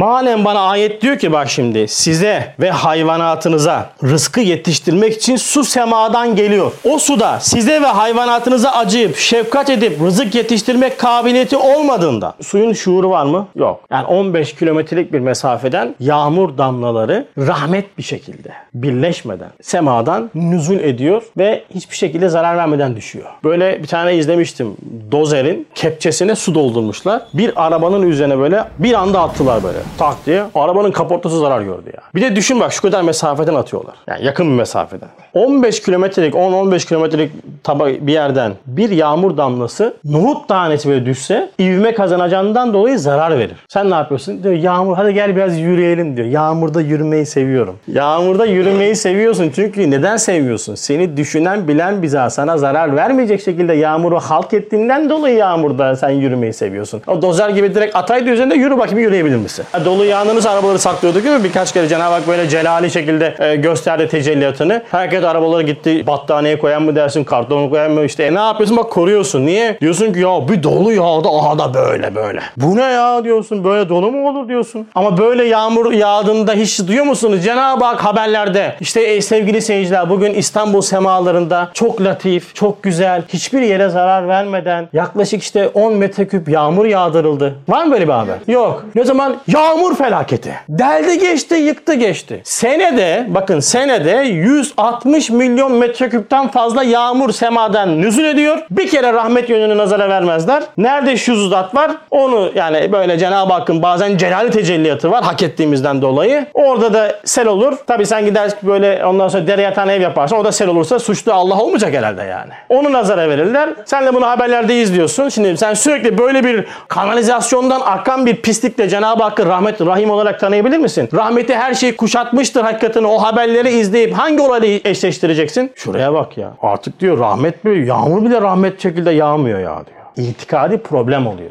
Malen bana ayet diyor ki bak şimdi size ve hayvanatınıza rızkı yetiştirmek için su semadan geliyor. O suda size ve hayvanatınıza acıyıp şefkat edip rızık yetiştirmek kabiliyeti olmadığında suyun şuuru var mı? Yok. Yani 15 kilometrelik bir mesafeden yağmur damlaları rahmet bir şekilde birleşmeden semadan nüzul ediyor ve hiçbir şekilde zarar vermeden düşüyor. Böyle bir tane izlemiştim. Dozerin kepçesine su doldurmuşlar. Bir arabanın üzerine böyle bir anda attılar böyle. Tak diye. Arabanın kaportası zarar gördü ya. Bir de düşün bak şu kadar mesafeden atıyorlar. Yani yakın bir mesafeden. 15 kilometrelik 10-15 kilometrelik taba bir yerden bir yağmur damlası nohut tanesi böyle düşse ivme kazanacağından dolayı zarar verir. Sen ne yapıyorsun? Diyor yağmur hadi gel biraz yürüyelim diyor. Yağmurda yürümeyi seviyorum. Yağmurda yürümeyi seviyorsun çünkü neden seviyorsun? Seni düşünen bilen bize sana zarar vermeyecek şekilde yağmuru halk ettiğinden dolayı yağmurda sen yürümeyi seviyorsun. O dozer gibi direkt ataydı üzerinde yürü bakayım yürüyebilir misin? Dolu yağdığınız arabaları saklıyorduk mi? Birkaç kere Cenab-ı Hak böyle celali şekilde e, gösterdi tecelliyatını. Herkes arabaları gitti battaniye koyan mı dersin, karton koyan mı işte. E, ne yapıyorsun bak koruyorsun. Niye? Diyorsun ki ya bir dolu yağdı aha da böyle böyle. Bu ne ya diyorsun böyle dolu mu olur diyorsun. Ama böyle yağmur yağdığında hiç duyuyor musunuz? Cenab-ı Hak haberlerde işte e, sevgili seyirciler bugün İstanbul semalarında çok latif, çok güzel, hiçbir yere zarar vermeden yaklaşık işte 10 metreküp yağmur yağdırıldı. Var mı böyle bir haber? Yok. Ne zaman? Yağmur felaketi. Deldi geçti, yıktı geçti. Senede, bakın senede 160 milyon metreküpten fazla yağmur semadan nüzul ediyor. Bir kere rahmet yönünü nazara vermezler. Nerede şu zat var? Onu yani böyle Cenab-ı Hakk'ın bazen celali tecelliyatı var hak ettiğimizden dolayı. Orada da sel olur. Tabi sen gider böyle ondan sonra dere yatan ev yaparsan o da sel olursa suçlu Allah olmayacak herhalde yani. Onu nazara verirler. Sen de bunu haberlerde izliyorsun. Şimdi sen sürekli böyle bir kanalizasyondan akan bir pislikle Cenab-ı Hakk'ı rahmet, rahim olarak tanıyabilir misin? Rahmeti her şeyi kuşatmıştır hakikatini. O haberleri izleyip hangi olayla eşleştireceksin? Şuraya bak ya. Artık diyor rahmet bir yağmur bile rahmet şekilde yağmıyor ya diyor. İtikadi problem oluyor.